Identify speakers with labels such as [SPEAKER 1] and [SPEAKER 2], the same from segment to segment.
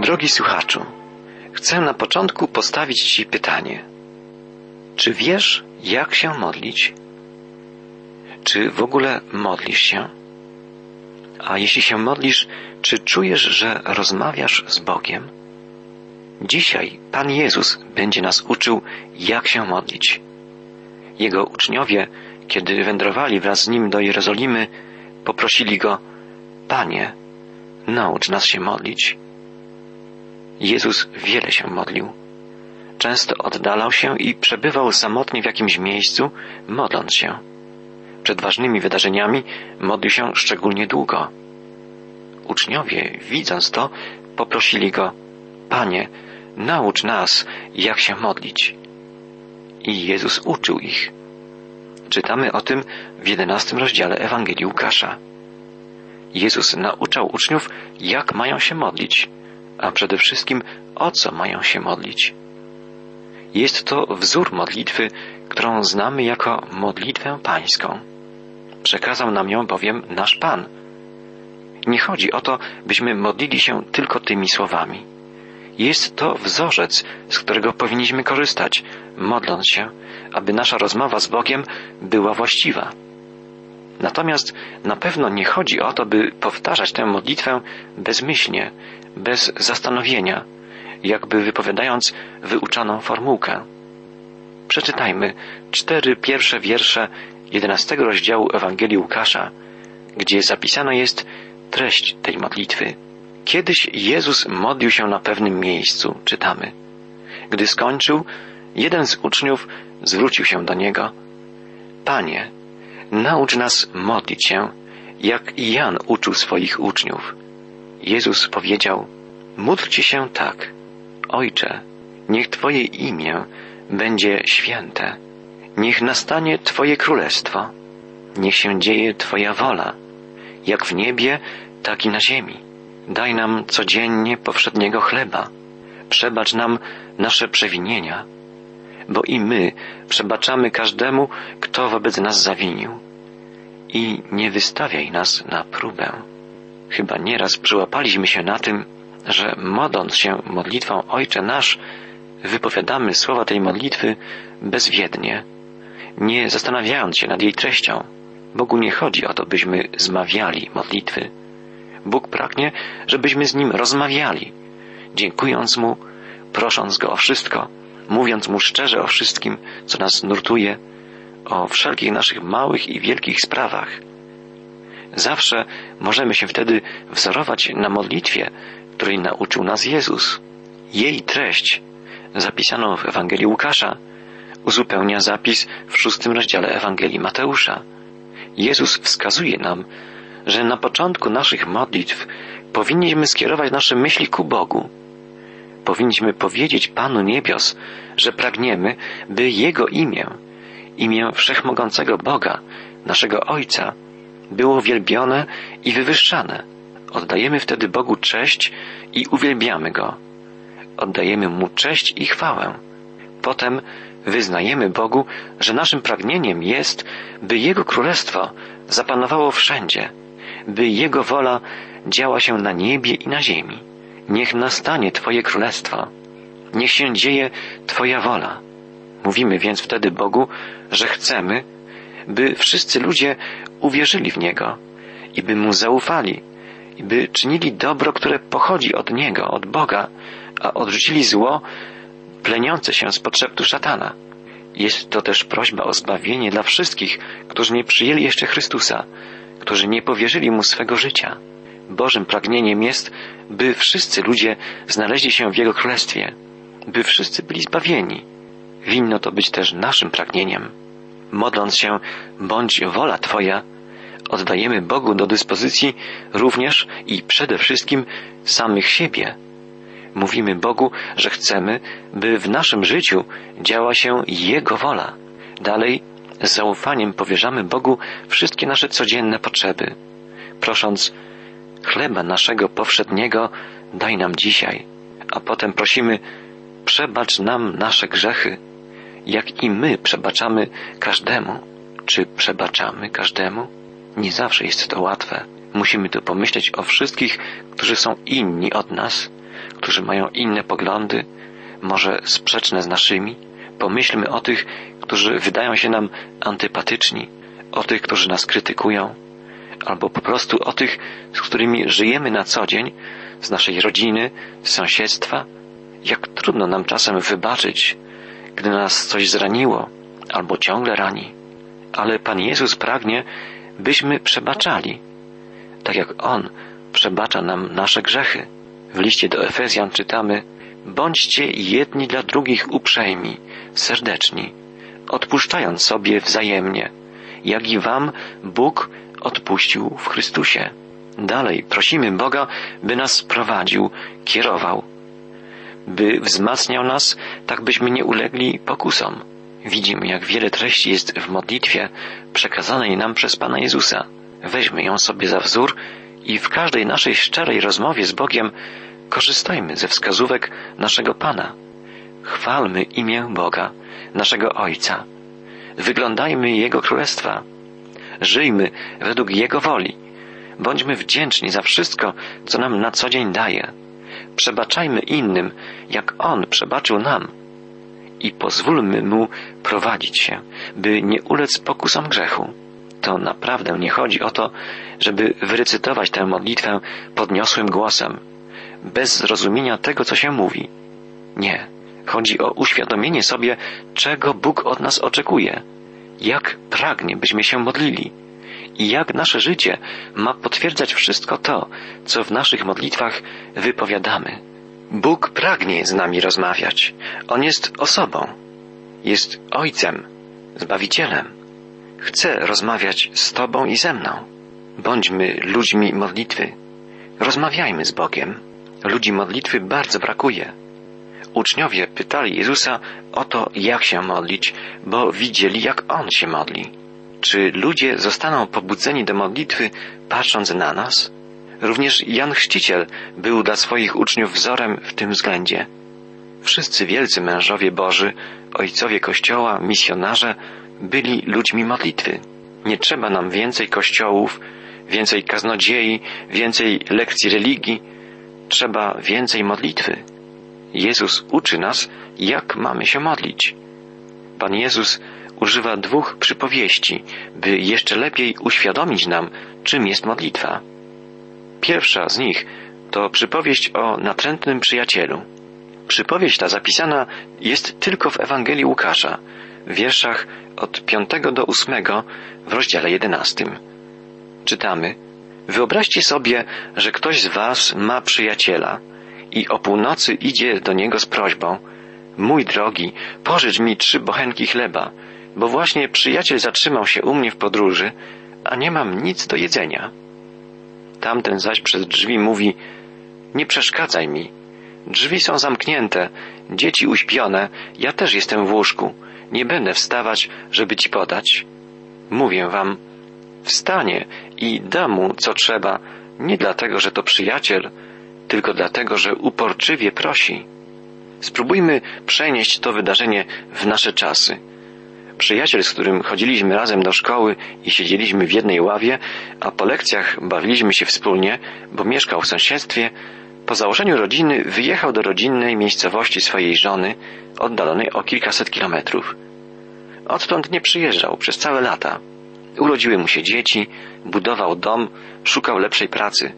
[SPEAKER 1] Drogi słuchaczu, chcę na początku postawić Ci pytanie. Czy wiesz, jak się modlić? Czy w ogóle modlisz się? A jeśli się modlisz, czy czujesz, że rozmawiasz z Bogiem? Dzisiaj Pan Jezus będzie nas uczył, jak się modlić. Jego uczniowie, kiedy wędrowali wraz z nim do Jerozolimy, poprosili go, Panie, naucz nas się modlić. Jezus wiele się modlił. Często oddalał się i przebywał samotnie w jakimś miejscu, modląc się. Przed ważnymi wydarzeniami modlił się szczególnie długo. Uczniowie, widząc to, poprosili go, Panie, naucz nas, jak się modlić. I Jezus uczył ich. Czytamy o tym w jedenastym rozdziale Ewangelii Łukasza. Jezus nauczał uczniów, jak mają się modlić, a przede wszystkim o co mają się modlić. Jest to wzór modlitwy, którą znamy jako modlitwę pańską. Przekazał nam ją bowiem nasz Pan. Nie chodzi o to, byśmy modlili się tylko tymi słowami. Jest to wzorzec, z którego powinniśmy korzystać, modląc się, aby nasza rozmowa z Bogiem była właściwa. Natomiast na pewno nie chodzi o to, by powtarzać tę modlitwę bezmyślnie, bez zastanowienia, jakby wypowiadając wyuczoną formułkę. Przeczytajmy cztery pierwsze wiersze jedenastego rozdziału Ewangelii Łukasza, gdzie zapisana jest treść tej modlitwy. Kiedyś Jezus modlił się na pewnym miejscu, czytamy. Gdy skończył, jeden z uczniów zwrócił się do niego. Panie, naucz nas modlić się, jak Jan uczył swoich uczniów. Jezus powiedział, módlcie się tak. Ojcze, niech Twoje imię będzie święte. Niech nastanie Twoje królestwo. Niech się dzieje Twoja wola, jak w niebie, tak i na ziemi. Daj nam codziennie powszedniego chleba. Przebacz nam nasze przewinienia, bo i my przebaczamy każdemu, kto wobec nas zawinił. I nie wystawiaj nas na próbę. Chyba nieraz przyłapaliśmy się na tym, że modląc się modlitwą Ojcze Nasz, wypowiadamy słowa tej modlitwy bezwiednie, nie zastanawiając się nad jej treścią. Bogu nie chodzi o to, byśmy zmawiali modlitwy. Bóg pragnie, żebyśmy z Nim rozmawiali, dziękując Mu, prosząc Go o wszystko, mówiąc Mu szczerze o wszystkim, co nas nurtuje, o wszelkich naszych małych i wielkich sprawach. Zawsze możemy się wtedy wzorować na modlitwie, której nauczył nas Jezus. Jej treść, zapisaną w Ewangelii Łukasza, uzupełnia zapis w szóstym rozdziale Ewangelii Mateusza. Jezus wskazuje nam, że na początku naszych modlitw powinniśmy skierować nasze myśli ku Bogu. Powinniśmy powiedzieć Panu Niebios, że pragniemy, by Jego imię, imię Wszechmogącego Boga, naszego Ojca, było wielbione i wywyższane. Oddajemy wtedy Bogu cześć i uwielbiamy Go. Oddajemy Mu cześć i chwałę. Potem wyznajemy Bogu, że naszym pragnieniem jest, by Jego Królestwo zapanowało wszędzie, by Jego wola działa się na niebie i na ziemi. Niech nastanie Twoje Królestwo. Niech się dzieje Twoja wola. Mówimy więc wtedy Bogu, że chcemy, by wszyscy ludzie uwierzyli w Niego i by Mu zaufali, i by czynili dobro, które pochodzi od Niego, od Boga, a odrzucili zło pleniące się z podszeptu szatana. Jest to też prośba o zbawienie dla wszystkich, którzy nie przyjęli jeszcze Chrystusa, którzy nie powierzyli Mu swego życia. Bożym pragnieniem jest, by wszyscy ludzie znaleźli się w Jego Królestwie, by wszyscy byli zbawieni. Winno to być też naszym pragnieniem. Modląc się, bądź wola Twoja, oddajemy Bogu do dyspozycji również i przede wszystkim samych siebie. Mówimy Bogu, że chcemy, by w naszym życiu działa się Jego wola. Dalej, z zaufaniem powierzamy Bogu wszystkie nasze codzienne potrzeby, prosząc chleba naszego powszedniego daj nam dzisiaj, a potem prosimy przebacz nam nasze grzechy, jak i my przebaczamy każdemu. Czy przebaczamy każdemu? Nie zawsze jest to łatwe. Musimy tu pomyśleć o wszystkich, którzy są inni od nas, którzy mają inne poglądy, może sprzeczne z naszymi. Pomyślmy o tych, którzy wydają się nam antypatyczni, o tych, którzy nas krytykują, albo po prostu o tych, z którymi żyjemy na co dzień, z naszej rodziny, z sąsiedztwa. Jak trudno nam czasem wybaczyć, gdy nas coś zraniło, albo ciągle rani. Ale Pan Jezus pragnie, byśmy przebaczali, tak jak On przebacza nam nasze grzechy. W liście do Efezjan czytamy: Bądźcie jedni dla drugich uprzejmi, serdeczni, odpuszczając sobie wzajemnie, jak i Wam Bóg odpuścił w Chrystusie. Dalej prosimy Boga, by nas prowadził, kierował, by wzmacniał nas, tak byśmy nie ulegli pokusom. Widzimy, jak wiele treści jest w modlitwie przekazanej nam przez Pana Jezusa. Weźmy ją sobie za wzór i w każdej naszej szczerej rozmowie z Bogiem korzystajmy ze wskazówek naszego Pana. Chwalmy imię Boga, naszego Ojca. Wyglądajmy Jego Królestwa. Żyjmy według Jego woli. Bądźmy wdzięczni za wszystko, co nam na co dzień daje. Przebaczajmy innym, jak On przebaczył nam. I pozwólmy Mu prowadzić się, by nie ulec pokusom grzechu. To naprawdę nie chodzi o to, żeby wyrecytować tę modlitwę podniosłym głosem, bez zrozumienia tego, co się mówi. Nie. Chodzi o uświadomienie sobie, czego Bóg od nas oczekuje, jak pragnie, byśmy się modlili i jak nasze życie ma potwierdzać wszystko to, co w naszych modlitwach wypowiadamy. Bóg pragnie z nami rozmawiać. On jest osobą, jest Ojcem, Zbawicielem. Chce rozmawiać z Tobą i ze mną. Bądźmy ludźmi modlitwy. Rozmawiajmy z Bogiem. Ludzi modlitwy bardzo brakuje. Uczniowie pytali Jezusa o to, jak się modlić, bo widzieli, jak On się modli. Czy ludzie zostaną pobudzeni do modlitwy, patrząc na nas? Również Jan Chrzciciel był dla swoich uczniów wzorem w tym względzie. Wszyscy wielcy mężowie Boży, ojcowie Kościoła, misjonarze, byli ludźmi modlitwy. Nie trzeba nam więcej kościołów, więcej kaznodziei, więcej lekcji religii. Trzeba więcej modlitwy. Jezus uczy nas, jak mamy się modlić. Pan Jezus używa dwóch przypowieści, by jeszcze lepiej uświadomić nam, czym jest modlitwa. Pierwsza z nich to przypowieść o natrętnym przyjacielu. Przypowieść ta zapisana jest tylko w Ewangelii Łukasza, w wierszach od 5 do 8 w rozdziale 11. Czytamy: Wyobraźcie sobie, że ktoś z Was ma przyjaciela i o północy idzie do niego z prośbą: Mój drogi, pożycz mi trzy bochenki chleba, bo właśnie przyjaciel zatrzymał się u mnie w podróży, a nie mam nic do jedzenia. Tamten zaś przez drzwi mówi: Nie przeszkadzaj mi. Drzwi są zamknięte, dzieci uśpione, ja też jestem w łóżku. Nie będę wstawać, żeby ci podać. Mówię wam, wstanie i da mu, co trzeba, nie dlatego, że to przyjaciel, tylko dlatego, że uporczywie prosi. Spróbujmy przenieść to wydarzenie w nasze czasy. Przyjaciel, z którym chodziliśmy razem do szkoły i siedzieliśmy w jednej ławie, a po lekcjach bawiliśmy się wspólnie, bo mieszkał w sąsiedztwie, po założeniu rodziny wyjechał do rodzinnej miejscowości swojej żony, oddalonej o kilkaset kilometrów. Odtąd nie przyjeżdżał przez całe lata. Urodziły mu się dzieci, budował dom, szukał lepszej pracy.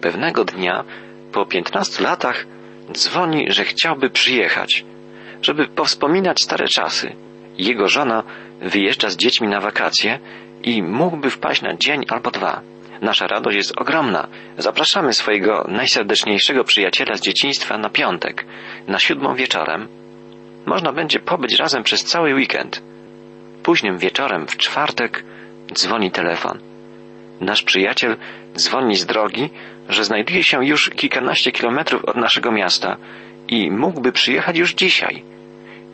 [SPEAKER 1] Pewnego dnia, po piętnastu latach, dzwoni, że chciałby przyjechać, żeby powspominać stare czasy. Jego żona wyjeżdża z dziećmi na wakacje i mógłby wpaść na dzień albo dwa. Nasza radość jest ogromna. Zapraszamy swojego najserdeczniejszego przyjaciela z dzieciństwa na piątek, na siódmą wieczorem. Można będzie pobyć razem przez cały weekend. Późnym wieczorem, w czwartek, dzwoni telefon. Nasz przyjaciel dzwoni z drogi, że znajduje się już kilkanaście kilometrów od naszego miasta i mógłby przyjechać już dzisiaj.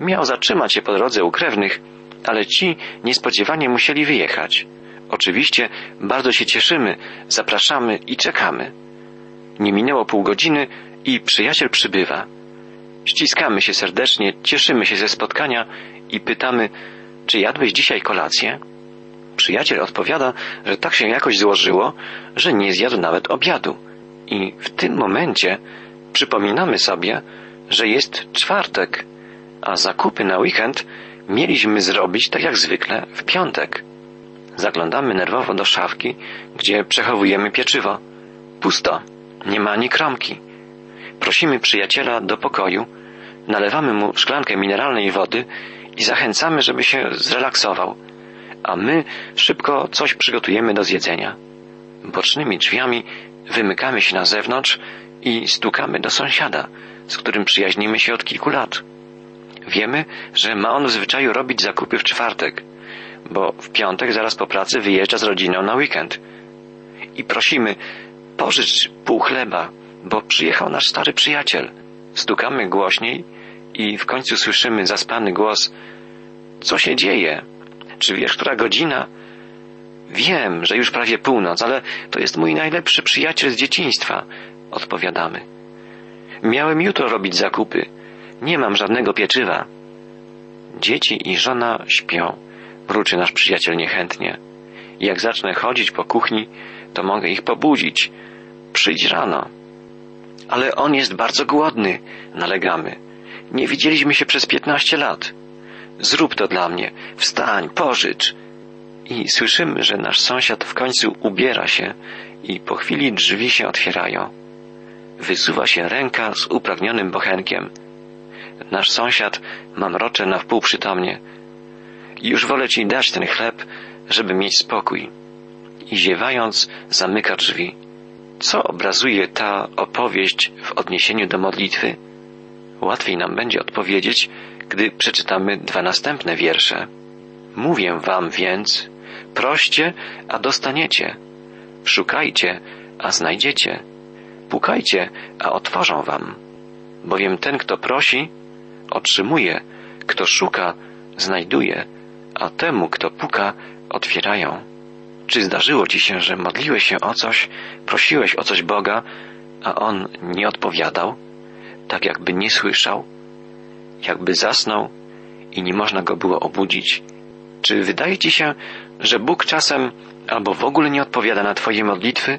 [SPEAKER 1] Miał zatrzymać się po drodze u krewnych, ale ci niespodziewanie musieli wyjechać. Oczywiście bardzo się cieszymy, zapraszamy i czekamy. Nie minęło pół godziny i przyjaciel przybywa. Ściskamy się serdecznie, cieszymy się ze spotkania i pytamy, czy jadłeś dzisiaj kolację? Przyjaciel odpowiada, że tak się jakoś złożyło, że nie zjadł nawet obiadu. I w tym momencie przypominamy sobie, że jest czwartek, a zakupy na weekend mieliśmy zrobić tak jak zwykle w piątek. Zaglądamy nerwowo do szafki, gdzie przechowujemy pieczywo. Pusto, nie ma ani kromki. Prosimy przyjaciela do pokoju, nalewamy mu szklankę mineralnej wody i zachęcamy, żeby się zrelaksował, a my szybko coś przygotujemy do zjedzenia. Bocznymi drzwiami wymykamy się na zewnątrz i stukamy do sąsiada, z którym przyjaźnimy się od kilku lat. Wiemy, że ma on w zwyczaju robić zakupy w czwartek, bo w piątek zaraz po pracy wyjeżdża z rodziną na weekend. I prosimy, pożycz pół chleba, bo przyjechał nasz stary przyjaciel. Stukamy głośniej i w końcu słyszymy zaspany głos. Co się dzieje? Czy wiesz, która godzina? Wiem, że już prawie północ, ale to jest mój najlepszy przyjaciel z dzieciństwa, odpowiadamy. Miałem jutro robić zakupy. Nie mam żadnego pieczywa. Dzieci i żona śpią, wróczy nasz przyjaciel niechętnie. Jak zacznę chodzić po kuchni, to mogę ich pobudzić. Przyjdź rano. Ale on jest bardzo głodny, nalegamy. Nie widzieliśmy się przez piętnaście lat. Zrób to dla mnie. Wstań, pożycz. I słyszymy, że nasz sąsiad w końcu ubiera się i po chwili drzwi się otwierają. Wysuwa się ręka z upragnionym bochenkiem. Nasz sąsiad mamrocze na wpół przytomnie. Już wolę ci dać ten chleb, żeby mieć spokój. I ziewając, zamyka drzwi. Co obrazuje ta opowieść w odniesieniu do modlitwy? Łatwiej nam będzie odpowiedzieć, gdy przeczytamy dwa następne wiersze. Mówię wam więc, proście, a dostaniecie. Szukajcie, a znajdziecie. Pukajcie, a otworzą wam. Bowiem ten, kto prosi, otrzymuje, kto szuka, znajduje, a temu, kto puka, otwierają. Czy zdarzyło ci się, że modliłeś się o coś, prosiłeś o coś Boga, a On nie odpowiadał, tak jakby nie słyszał, jakby zasnął i nie można go było obudzić? Czy wydaje ci się, że Bóg czasem albo w ogóle nie odpowiada na Twoje modlitwy,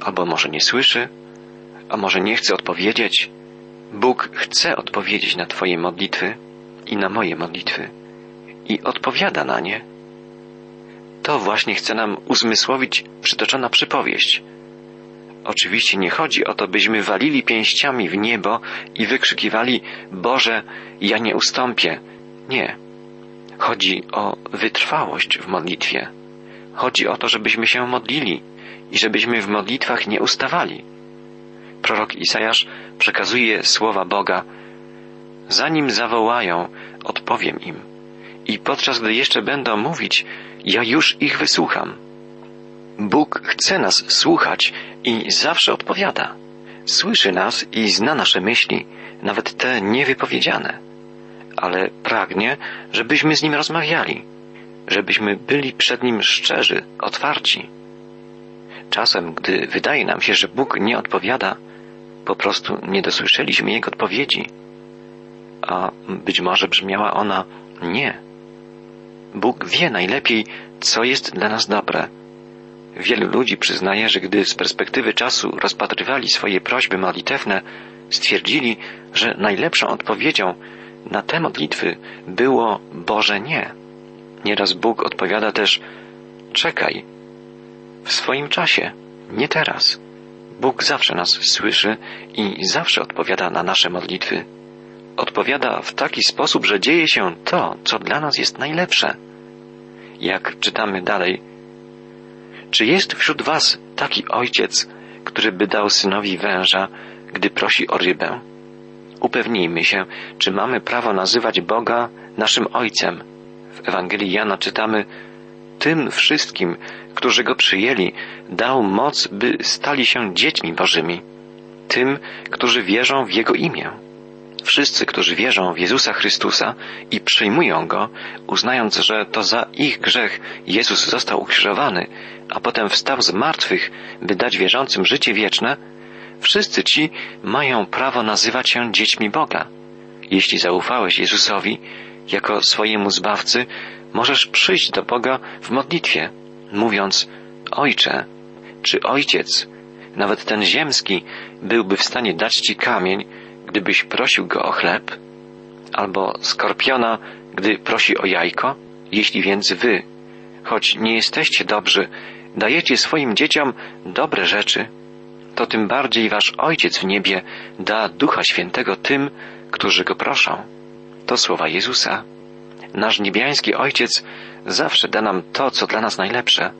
[SPEAKER 1] albo może nie słyszy, a może nie chce odpowiedzieć? Bóg chce odpowiedzieć na Twoje modlitwy i na moje modlitwy i odpowiada na nie. To właśnie chce nam uzmysłowić przytoczona przypowieść. Oczywiście nie chodzi o to, byśmy walili pięściami w niebo i wykrzykiwali Boże, ja nie ustąpię. Nie. Chodzi o wytrwałość w modlitwie. Chodzi o to, żebyśmy się modlili i żebyśmy w modlitwach nie ustawali. Prorok Isajasz przekazuje słowa Boga. Zanim zawołają, odpowiem im. I podczas gdy jeszcze będą mówić, ja już ich wysłucham. Bóg chce nas słuchać i zawsze odpowiada. Słyszy nas i zna nasze myśli, nawet te niewypowiedziane, ale pragnie, żebyśmy z Nim rozmawiali, żebyśmy byli przed Nim szczerzy, otwarci. Czasem, gdy wydaje nam się, że Bóg nie odpowiada, po prostu nie dosłyszeliśmy Jego odpowiedzi, a być może brzmiała ona nie. Bóg wie najlepiej, co jest dla nas dobre. Wielu ludzi przyznaje, że gdy z perspektywy czasu rozpatrywali swoje prośby modlitewne, stwierdzili, że najlepszą odpowiedzią na te modlitwy było Boże nie. Nieraz Bóg odpowiada też czekaj w swoim czasie, nie teraz. Bóg zawsze nas słyszy i zawsze odpowiada na nasze modlitwy. Odpowiada w taki sposób, że dzieje się to, co dla nas jest najlepsze. Jak czytamy dalej, czy jest wśród was taki ojciec, który by dał synowi węża, gdy prosi o rybę? Upewnijmy się, czy mamy prawo nazywać Boga naszym Ojcem. W Ewangelii Jana czytamy, tym wszystkim, którzy go przyjęli, dał moc, by stali się dziećmi Bożymi, tym, którzy wierzą w Jego imię. Wszyscy, którzy wierzą w Jezusa Chrystusa i przyjmują Go, uznając, że to za ich grzech Jezus został ukrzyżowany, a potem wstał z martwych, by dać wierzącym życie wieczne, wszyscy ci mają prawo nazywać się dziećmi Boga. Jeśli zaufałeś Jezusowi jako swojemu zbawcy, możesz przyjść do Boga w modlitwie, mówiąc Ojcze czy Ojciec, nawet ten ziemski, byłby w stanie dać ci kamień, gdybyś prosił go o chleb, albo skorpiona, gdy prosi o jajko? Jeśli więc wy, choć nie jesteście dobrzy, dajecie swoim dzieciom dobre rzeczy, to tym bardziej wasz Ojciec w niebie da Ducha Świętego tym, którzy go proszą. To słowa Jezusa. Nasz niebiański Ojciec zawsze da nam to, co dla nas najlepsze.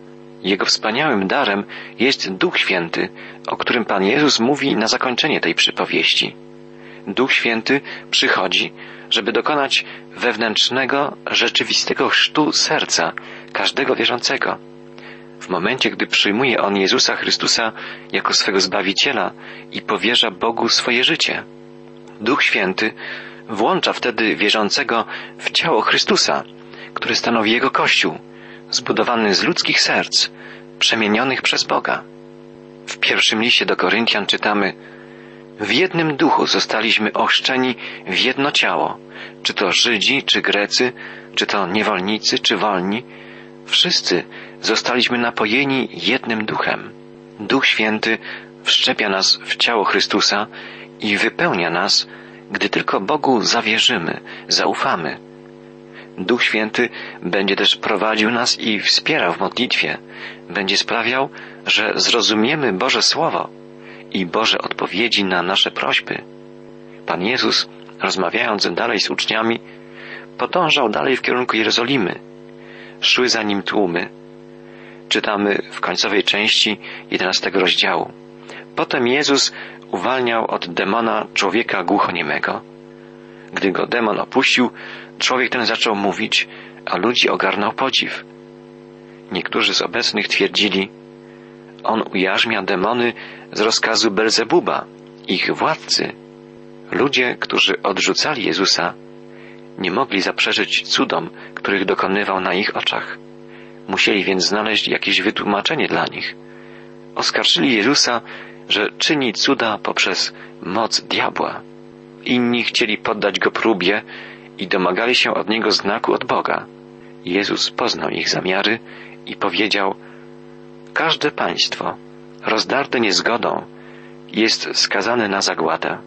[SPEAKER 1] Jego wspaniałym darem jest Duch Święty, o którym Pan Jezus mówi na zakończenie tej przypowieści. Duch Święty przychodzi, żeby dokonać wewnętrznego, rzeczywistego chrztu serca każdego wierzącego. W momencie, gdy przyjmuje on Jezusa Chrystusa jako swego Zbawiciela i powierza Bogu swoje życie. Duch Święty włącza wtedy wierzącego w ciało Chrystusa, które stanowi jego Kościół, zbudowany z ludzkich serc, przemienionych przez Boga. W pierwszym liście do Koryntian czytamy W jednym duchu zostaliśmy ochrzczeni w jedno ciało, czy to Żydzi, czy Grecy, czy to niewolnicy, czy wolni, wszyscy zostaliśmy napojeni jednym duchem. Duch Święty wszczepia nas w ciało Chrystusa i wypełnia nas, gdy tylko Bogu zawierzymy, zaufamy. Duch Święty będzie też prowadził nas i wspierał w modlitwie, będzie sprawiał, że zrozumiemy Boże Słowo i Boże odpowiedzi na nasze prośby. Pan Jezus, rozmawiając dalej z uczniami, podążał dalej w kierunku Jerozolimy. Szły za nim tłumy. Czytamy w końcowej części jedenastego rozdziału. Potem Jezus uwalniał od demona człowieka głuchoniemego. Gdy go demon opuścił, człowiek ten zaczął mówić, a ludzi ogarnął podziw. Niektórzy z obecnych twierdzili, on ujarzmia demony z rozkazu Belzebuba, ich władcy. Ludzie, którzy odrzucali Jezusa, nie mogli zaprzeczyć cudom, których dokonywał na ich oczach. Musieli więc znaleźć jakieś wytłumaczenie dla nich. Oskarżyli Jezusa, że czyni cuda poprzez moc diabła. Inni chcieli poddać go próbie i domagali się od niego znaku od Boga. Jezus poznał ich zamiary i powiedział: Każde państwo, rozdarte niezgodą, jest skazane na zagładę.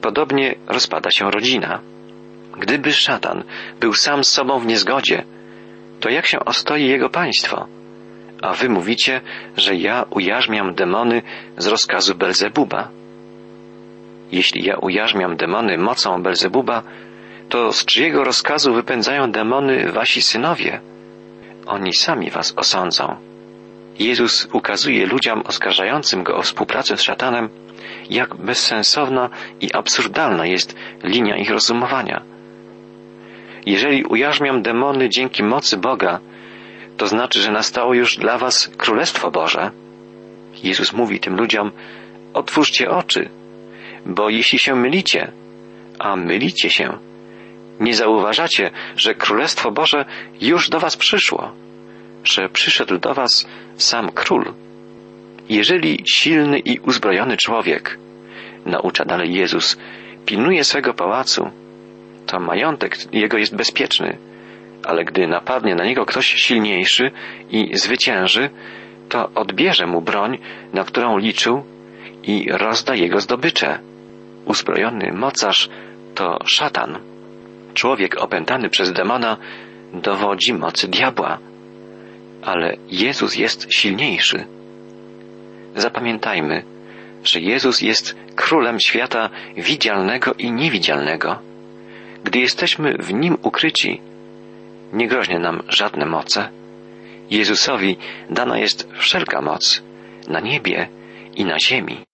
[SPEAKER 1] Podobnie rozpada się rodzina. Gdyby szatan był sam z sobą w niezgodzie, to jak się ostoi jego państwo? A wy mówicie, że ja ujarzmiam demony z rozkazu Belzebuba. Jeśli ja ujarzmiam demony mocą Belzebuba, to z czyjego rozkazu wypędzają demony wasi synowie? Oni sami was osądzą. Jezus ukazuje ludziom oskarżającym go o współpracę z szatanem, jak bezsensowna i absurdalna jest linia ich rozumowania. Jeżeli ujarzmiam demony dzięki mocy Boga, to znaczy, że nastało już dla was Królestwo Boże. Jezus mówi tym ludziom, otwórzcie oczy, bo jeśli się mylicie, a mylicie się, nie zauważacie, że Królestwo Boże już do was przyszło, że przyszedł do was sam Król. Jeżeli silny i uzbrojony człowiek, naucza dalej Jezus, pilnuje swego pałacu, to majątek jego jest bezpieczny, ale gdy napadnie na niego ktoś silniejszy i zwycięży, to odbierze mu broń, na którą liczył i rozda jego zdobycze. Uzbrojony mocarz to szatan. Człowiek opętany przez demona dowodzi mocy diabła, ale Jezus jest silniejszy. Zapamiętajmy, że Jezus jest królem świata widzialnego i niewidzialnego. Gdy jesteśmy w nim ukryci, nie groźnie nam żadne moce. Jezusowi dana jest wszelka moc na niebie i na ziemi.